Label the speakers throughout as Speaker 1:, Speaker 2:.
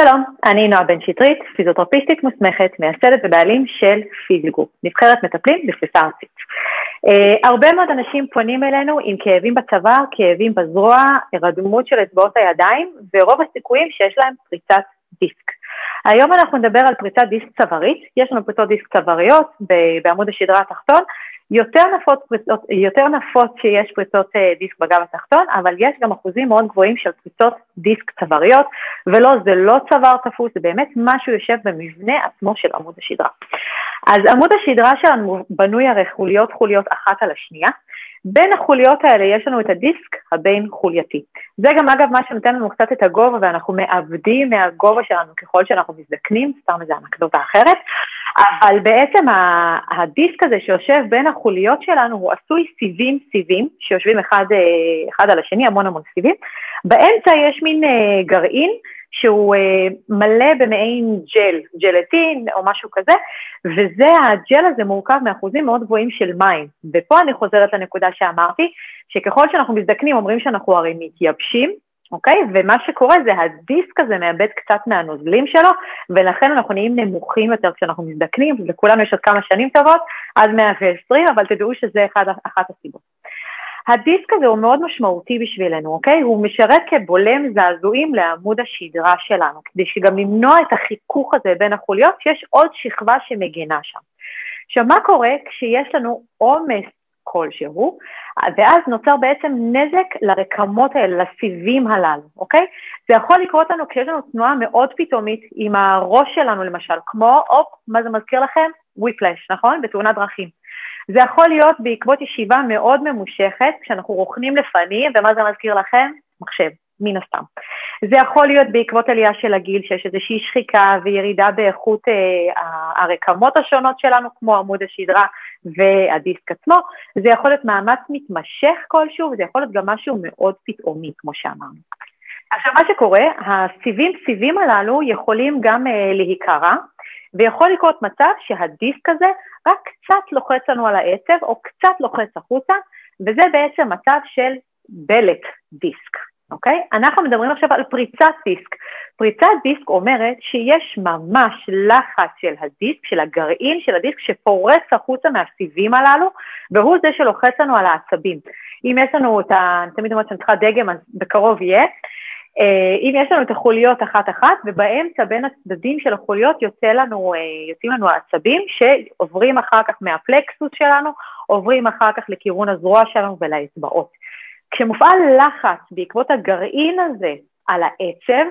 Speaker 1: שלום, אני נועה בן שטרית, פיזיותרפיסטית מוסמכת, מייסדת ובעלים של פיזיגו, נבחרת מטפלים בפריסה ארצית. Uh, הרבה מאוד אנשים פונים אלינו עם כאבים בצוואר, כאבים בזרוע, הרדמות של אצבעות הידיים, ורוב הסיכויים שיש להם פריצת דיסק. היום אנחנו נדבר על פריצת דיסק צווארית, יש לנו פריצות דיסק צוואריות בעמוד השדרה התחתון, יותר נפוץ, פריצות, יותר נפוץ שיש פריצות אה, דיסק בגב התחתון, אבל יש גם אחוזים מאוד גבוהים של פריצות דיסק צוואריות, ולא, זה לא צוואר תפוס, זה באמת משהו יושב במבנה עצמו של עמוד השדרה. אז עמוד השדרה שלנו בנוי הרי חוליות חוליות אחת על השנייה, בין החוליות האלה יש לנו את הדיסק הבין חולייתי. זה גם אגב מה שנותן לנו קצת את הגובה ואנחנו מאבדים מהגובה שלנו ככל שאנחנו מזדקנים, סתם איזה אנקדוטה אחרת, אבל בעצם הדיסק הזה שיושב בין החוליות שלנו הוא עשוי סיבים סיבים שיושבים אחד, אה, אחד על השני, המון המון סיבים. באמצע יש מין אה, גרעין שהוא אה, מלא במעין ג'ל, ג'לטין או משהו כזה, וזה, הג'ל הזה מורכב מאחוזים מאוד גבוהים של מים. ופה אני חוזרת לנקודה שאמרתי, שככל שאנחנו מזדקנים אומרים שאנחנו הרי מתייבשים, אוקיי? ומה שקורה זה הדיסק הזה מאבד קצת מהנוזלים שלו, ולכן אנחנו נהיים נמוכים יותר כשאנחנו מזדקנים, ולכולנו יש עוד כמה שנים טובות, עד 120, אבל תדעו שזה אחד, אחת הסיבות. הדיסק הזה הוא מאוד משמעותי בשבילנו, אוקיי? הוא משרת כבולם זעזועים לעמוד השדרה שלנו, כדי שגם למנוע את החיכוך הזה בין החוליות, שיש עוד שכבה שמגינה שם. עכשיו, מה קורה כשיש לנו עומס כלשהו, ואז נוצר בעצם נזק לרקמות האלה, לסיבים הללו, אוקיי? זה יכול לקרות לנו כשיש לנו תנועה מאוד פתאומית עם הראש שלנו למשל, כמו, הופ, מה זה מזכיר לכם? וויפלש, נכון? בתאונת דרכים. זה יכול להיות בעקבות ישיבה מאוד ממושכת, כשאנחנו רוכנים לפנים, ומה זה מזכיר לכם? מחשב, מן הסתם. זה יכול להיות בעקבות עלייה של הגיל, שיש איזושהי שחיקה וירידה באיכות אה, הרקמות השונות שלנו, כמו עמוד השדרה והדיסק עצמו. זה יכול להיות מאמץ מתמשך כלשהו, וזה יכול להיות גם משהו מאוד פתאומי, כמו שאמרנו. עכשיו, מה שקורה, הסיבים סיבים הללו יכולים גם אה, להיקרע, ויכול לקרות מצב שהדיסק הזה רק קצת לוחץ לנו על העצב, או קצת לוחץ החוצה, וזה בעצם מצב של בלט דיסק. אוקיי? אנחנו מדברים עכשיו על פריצת דיסק. פריצת דיסק אומרת שיש ממש לחץ של הדיסק, של הגרעין של הדיסק, שפורץ החוצה מהסיבים הללו, והוא זה שלוחץ לנו על העצבים. אם יש לנו את ה... אני תמיד אומרת שאני צריכה דגם, אז בקרוב יהיה. אה, אם יש לנו את החוליות אחת-אחת, ובאמצע בין הצדדים של החוליות יוצא לנו, אה, יוצאים לנו העצבים שעוברים אחר כך מהפלקסוס שלנו, עוברים אחר כך לכיוון הזרוע שלנו ולאצבעות. כשמופעל לחץ בעקבות הגרעין הזה על העצב,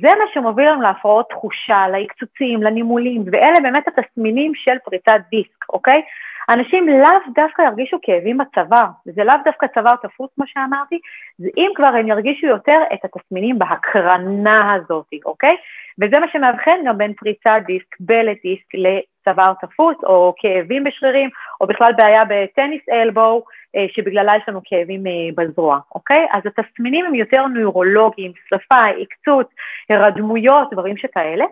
Speaker 1: זה מה שמוביל לנו להפרעות תחושה, לעקצוצים, לנימולים, ואלה באמת התסמינים של פריצת דיסק, אוקיי? אנשים לאו דווקא ירגישו כאבים בצוואר, זה לאו דווקא צוואר תפוס כמו שאמרתי, זה אם כבר הם ירגישו יותר את התסמינים בהקרנה הזאת, אוקיי? וזה מה שמאבחן גם בין פריצת דיסק, בלט דיסק, לצוואר תפוס, או כאבים בשרירים, או בכלל בעיה בטניס אלבו, אה, שבגללה יש לנו כאבים אה, בזרוע, אוקיי? אז התסמינים הם יותר נוירולוגיים, שרפה, עקצות, הרדמויות, דברים שכאלה.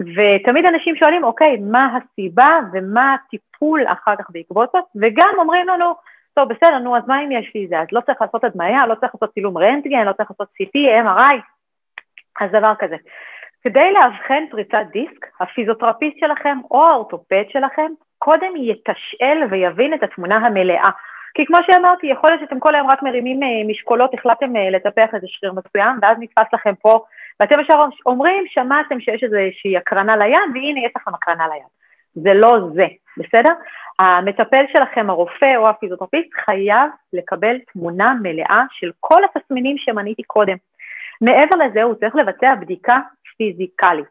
Speaker 1: ותמיד אנשים שואלים, אוקיי, מה הסיבה ומה הטיפול אחר כך בעקבות זאת, וגם אומרים לנו, טוב, בסדר, נו, אז מה אם יש לי זה? אז לא צריך לעשות הדמיה, לא צריך לעשות צילום רנטגן, לא צריך לעשות CT, MRI, אז דבר כזה. כדי לאבחן פריצת דיסק, הפיזיותרפיסט שלכם או האורתופד שלכם קודם יתשאל ויבין את התמונה המלאה. כי כמו שאמרתי, יכול להיות שאתם כל היום רק מרימים אה, משקולות, החלטתם אה, לטפח איזה שריר מסוים, ואז נתפס לכם פה, ואתם ישר אומרים, שמעתם שיש איזושהי הקרנה ליד, והנה יש לכם הקרנה ליד. זה לא זה, בסדר? המטפל שלכם, הרופא או הפיזיותרפיסט, חייב לקבל תמונה מלאה של כל התסמינים שמניתי קודם. מעבר לזה, הוא צריך לבצע בדיקה פיזיקלית.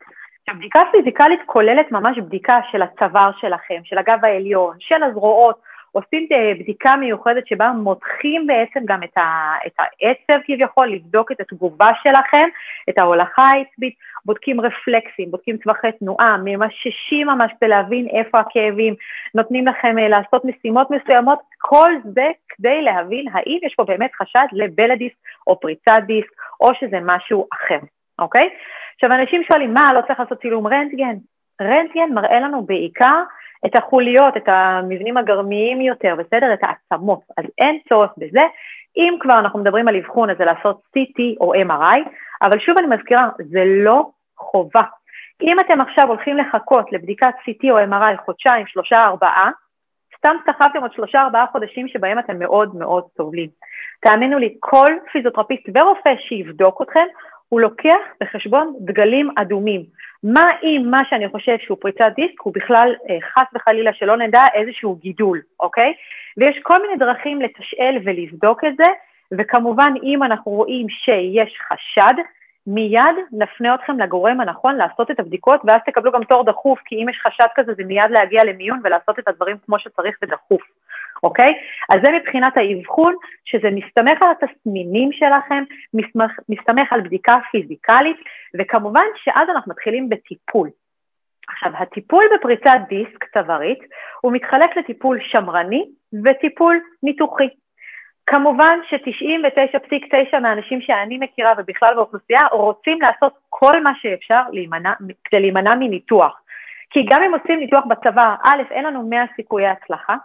Speaker 1: בדיקה פיזיקלית כוללת ממש בדיקה של הצוואר שלכם, של הגב העליון, של הזרועות, עושים אה, בדיקה מיוחדת שבה מותחים בעצם גם את, ה, את העצב כביכול, לבדוק את התגובה שלכם, את ההולכה העצבית, בודקים רפלקסים, בודקים טווחי תנועה, ממששים ממש כדי להבין איפה הכאבים, נותנים לכם אה, לעשות משימות מסוימות, כל זה כדי להבין האם יש פה באמת חשד לבלדיסק או פריצת דיסק או שזה משהו אחר, אוקיי? עכשיו אנשים שואלים, מה, לא צריך לעשות צילום רנטגן? רנטגן מראה לנו בעיקר את החוליות, את המבנים הגרמיים יותר, בסדר? את העצמות, אז אין צורך בזה. אם כבר אנחנו מדברים על אבחון, אז זה לעשות CT או MRI, אבל שוב אני מזכירה, זה לא חובה. אם אתם עכשיו הולכים לחכות לבדיקת CT או MRI חודשיים, שלושה, ארבעה, סתם סחבתם עוד שלושה, ארבעה חודשים שבהם אתם מאוד מאוד סובלים. תאמינו לי, כל פיזיותרפיסט ורופא שיבדוק אתכם, הוא לוקח בחשבון דגלים אדומים. מה אם מה שאני חושב שהוא פריצת דיסק הוא בכלל אה, חס וחלילה שלא נדע איזשהו גידול, אוקיי? ויש כל מיני דרכים לתשאל ולבדוק את זה, וכמובן אם אנחנו רואים שיש חשד, מיד נפנה אתכם לגורם הנכון לעשות את הבדיקות, ואז תקבלו גם תור דחוף, כי אם יש חשד כזה זה מיד להגיע למיון ולעשות את הדברים כמו שצריך ודחוף, אוקיי? אז זה מבחינת האבחון, שזה מסתמך על התסמינים שלכם, מסתמך, מסתמך על בדיקה פיזיקלית, וכמובן שאז אנחנו מתחילים בטיפול. עכשיו, הטיפול בפריצת דיסק צווארית הוא מתחלק לטיפול שמרני וטיפול ניתוחי. כמובן ש-99.9 מהאנשים שאני מכירה ובכלל באוכלוסייה רוצים לעשות כל מה שאפשר להימנע, כדי להימנע מניתוח. כי גם אם עושים ניתוח בצבא, א', אין לנו 100 סיכויי הצלחה,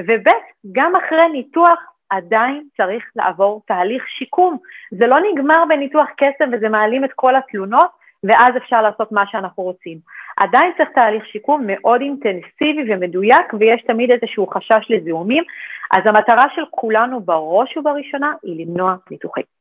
Speaker 1: וב', גם אחרי ניתוח עדיין צריך לעבור תהליך שיקום. זה לא נגמר בניתוח קסם וזה מעלים את כל התלונות, ואז אפשר לעשות מה שאנחנו רוצים. עדיין צריך תהליך שיקום מאוד אינטנסיבי ומדויק, ויש תמיד איזשהו חשש לזיהומים, אז המטרה של כולנו בראש ובראשונה היא למנוע ניתוחים.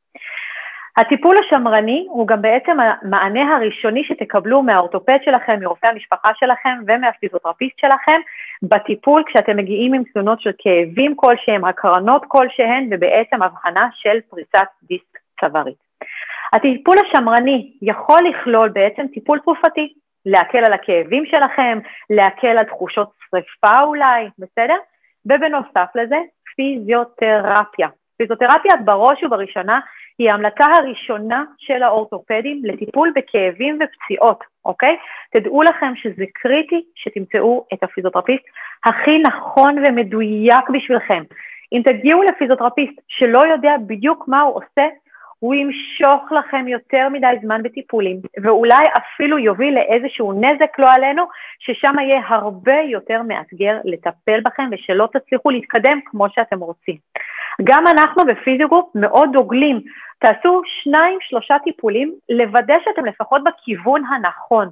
Speaker 1: הטיפול השמרני הוא גם בעצם המענה הראשוני שתקבלו מהאורתופד שלכם, מרופא המשפחה שלכם ומהפיזיותרפיסט שלכם בטיפול כשאתם מגיעים עם תלונות של כאבים כלשהם, הקרנות כלשהן ובעצם הבחנה של פריצת דיסק צווארית. הטיפול השמרני יכול לכלול בעצם טיפול תרופתי, להקל על הכאבים שלכם, להקל על תחושות שריפה אולי, בסדר? ובנוסף לזה, פיזיותרפיה. פיזיותרפיה בראש ובראשונה היא ההמלצה הראשונה של האורתופדים לטיפול בכאבים ופציעות, אוקיי? תדעו לכם שזה קריטי שתמצאו את הפיזיותרפיסט הכי נכון ומדויק בשבילכם. אם תגיעו לפיזיותרפיסט שלא יודע בדיוק מה הוא עושה, הוא ימשוך לכם יותר מדי זמן בטיפולים, ואולי אפילו יוביל לאיזשהו נזק לא עלינו, ששם יהיה הרבה יותר מאתגר לטפל בכם ושלא תצליחו להתקדם כמו שאתם רוצים. גם אנחנו בפיזיוגרופ מאוד דוגלים, תעשו שניים, שלושה טיפולים, לוודא שאתם לפחות בכיוון הנכון.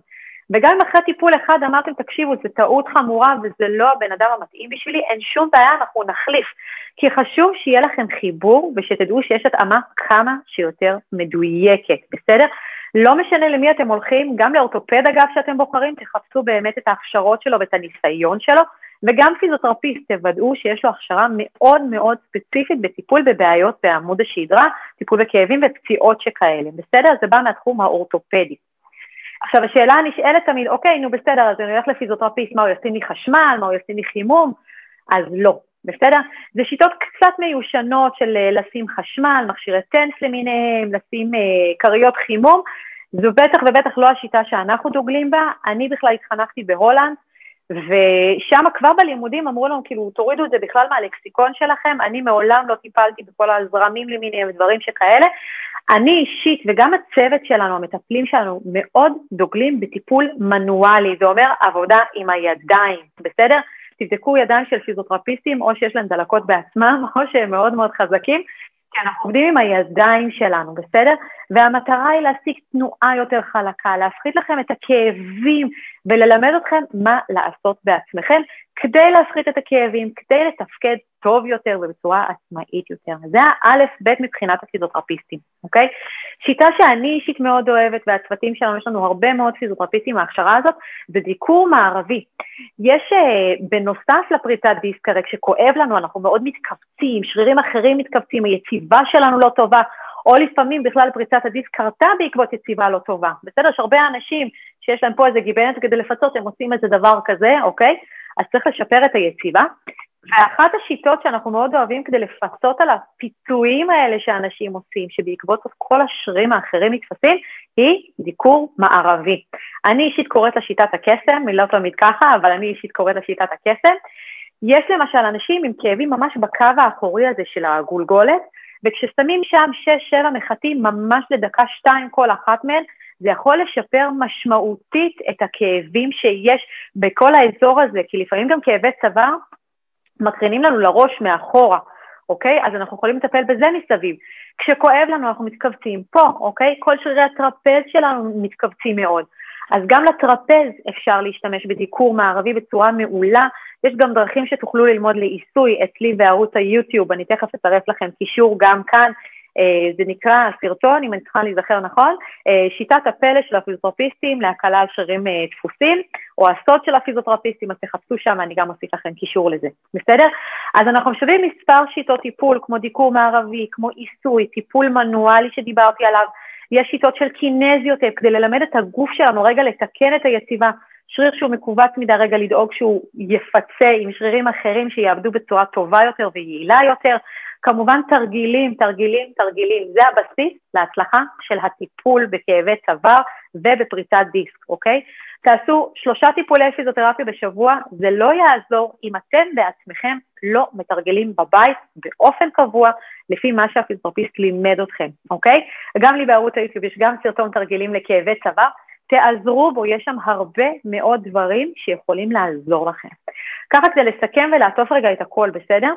Speaker 1: וגם אם אחרי טיפול אחד אמרתם, תקשיבו, זו טעות חמורה וזה לא הבן אדם המתאים בשבילי, אין שום בעיה, אנחנו נחליף. כי חשוב שיהיה לכם חיבור ושתדעו שיש התאמה כמה שיותר מדויקת, בסדר? לא משנה למי אתם הולכים, גם לאורתופד אגב שאתם בוחרים, תחפשו באמת את ההכשרות שלו ואת הניסיון שלו, וגם פיזיותרפיסט, תוודאו שיש לו הכשרה מאוד מאוד ספציפית בטיפול בבעיות בעמוד השדרה, טיפול בכאבים ופציעות שכאלה, בסדר? זה בא מהתחום האורתופדי. עכשיו השאלה הנשאלת תמיד, אוקיי, נו בסדר, אז אני הולך לפיזיותרפיסט, מה הוא ישים לי חשמל, מה הוא ישים לי חימום? אז לא, בסדר? זה שיטות קצת מיושנות של אה, לשים חשמל, מכשירי טנס למיניהם, לשים אה, כריות חימום, זו בטח ובטח לא השיטה שאנחנו דוגלים בה, אני בכלל התחנכתי בהולנד, ושם כבר בלימודים אמרו לנו, כאילו, תורידו את זה בכלל מהלקסיקון שלכם, אני מעולם לא טיפלתי בכל הזרמים למיניהם ודברים שכאלה. אני אישית וגם הצוות שלנו, המטפלים שלנו, מאוד דוגלים בטיפול מנואלי, זה אומר עבודה עם הידיים, בסדר? תבדקו ידיים של פיזיותרפיסטים, או שיש להם דלקות בעצמם, או שהם מאוד מאוד חזקים, כי אנחנו עובדים עם הידיים שלנו, בסדר? והמטרה היא להשיג תנועה יותר חלקה, להפחית לכם את הכאבים וללמד אתכם מה לעשות בעצמכם כדי להפחית את הכאבים, כדי לתפקד טוב יותר ובצורה עצמאית יותר. זה האלף-בית מבחינת הפיזיותרפיסטים, אוקיי? שיטה שאני אישית מאוד אוהבת, והצוותים שלנו, יש לנו הרבה מאוד פיזיותרפיסטים מההכשרה הזאת, זה דיקור מערבי. יש, uh, בנוסף לפריצת דיסק, הרי כשכואב לנו, אנחנו מאוד מתכווצים, שרירים אחרים מתכווצים, היציבה שלנו לא טובה, או לפעמים בכלל פריצת הדיסק קרתה בעקבות יציבה לא טובה. בסדר, יש הרבה אנשים שיש להם פה איזה גיבנת כדי לפצות, הם עושים איזה דבר כזה, אוקיי? אז צריך לשפר את היציבה. ואחת השיטות שאנחנו מאוד אוהבים כדי לפצות על הפיצויים האלה שאנשים עושים, שבעקבות כל השרירים האחרים נתפסים, היא דיקור מערבי. אני אישית קוראת לה שיטת הקסם, היא לא תמיד ככה, אבל אני אישית קוראת לה שיטת הקסם. יש למשל אנשים עם כאבים ממש בקו האחורי הזה של הגולגולת, וכששמים שם 6-7 מחטים ממש לדקה-שתיים כל אחת מהן, זה יכול לשפר משמעותית את הכאבים שיש בכל האזור הזה, כי לפעמים גם כאבי צוואר מקרינים לנו לראש מאחורה, אוקיי? אז אנחנו יכולים לטפל בזה מסביב. כשכואב לנו אנחנו מתכווצים פה, אוקיי? כל שרירי הטרפז שלנו מתכווצים מאוד. אז גם לטרפז אפשר להשתמש בדיקור מערבי בצורה מעולה. יש גם דרכים שתוכלו ללמוד לעיסוי אצלי בערוץ היוטיוב, אני תכף אצרף לכם קישור גם כאן. אה, זה נקרא סרטון, אם אני צריכה להיזכר נכון, אה, שיטת הפלא של הפיזיותרפיסטים להקלה על שרירים אה, דפוסים, או הסוד של הפיזיותרפיסטים, אז תחפשו שם, אני גם אוסיף לכם קישור לזה, בסדר? אז אנחנו משווים מספר שיטות טיפול, כמו דיקור מערבי, כמו עיסוי, טיפול מנואלי שדיברתי עליו, יש שיטות של קינזיות כדי ללמד את הגוף שלנו רגע לתקן את היציבה. שריר שהוא מכווץ מדי רגע לדאוג שהוא יפצה עם שרירים אחרים שיעבדו בצורה טובה יותר ויעילה יותר. כמובן תרגילים, תרגילים, תרגילים, זה הבסיס להצלחה של הטיפול בכאבי צוואר ובפריצת דיסק, אוקיי? תעשו שלושה טיפולי פיזיותרפיה בשבוע, זה לא יעזור אם אתם בעצמכם לא מתרגלים בבית באופן קבוע לפי מה שהפיזיותרפיסט לימד אתכם, אוקיי? גם לי בערוץ היוטיוב יש גם סרטון תרגילים לכאבי צוואר, תעזרו בו, יש שם הרבה מאוד דברים שיכולים לעזור לכם. ככה כדי לסכם ולעטוף רגע את הכל, בסדר?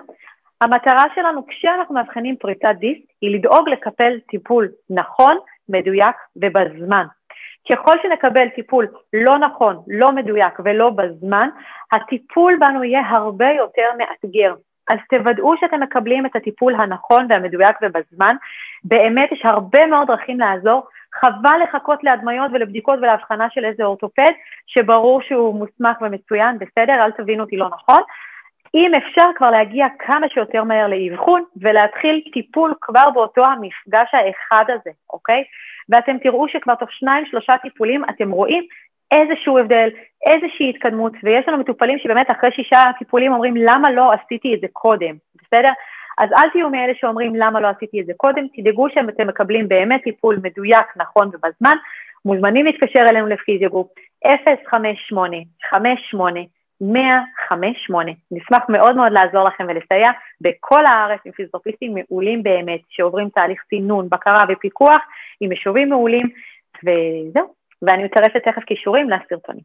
Speaker 1: המטרה שלנו כשאנחנו מאבחנים פריצת דיסק היא לדאוג לקפל טיפול נכון, מדויק ובזמן. ככל שנקבל טיפול לא נכון, לא מדויק ולא בזמן, הטיפול בנו יהיה הרבה יותר מאתגר. אז תוודאו שאתם מקבלים את הטיפול הנכון והמדויק ובזמן. באמת יש הרבה מאוד דרכים לעזור. חבל לחכות להדמיות ולבדיקות ולהבחנה של איזה אורתופד, שברור שהוא מוסמך ומצוין, בסדר, אל תבינו אותי לא נכון. אם אפשר כבר להגיע כמה שיותר מהר לאבחון ולהתחיל טיפול כבר באותו המפגש האחד הזה, אוקיי? ואתם תראו שכבר תוך שניים, שלושה טיפולים אתם רואים איזשהו הבדל, איזושהי התקדמות, ויש לנו מטופלים שבאמת אחרי שישה טיפולים אומרים למה לא עשיתי את זה קודם, בסדר? אז אל תהיו מאלה שאומרים למה לא עשיתי את זה קודם, תדאגו שאתם מקבלים באמת טיפול מדויק, נכון ובזמן, מוזמנים להתקשר אלינו לפיזיוגרופ 058 58 158. נשמח מאוד מאוד לעזור לכם ולסייע בכל הארץ עם פיזיותרפיסטים מעולים באמת, שעוברים תהליך סינון, בקרה ופיקוח, עם משובים מעולים, וזהו. ואני מצרפת תכף קישורים לסרטונים.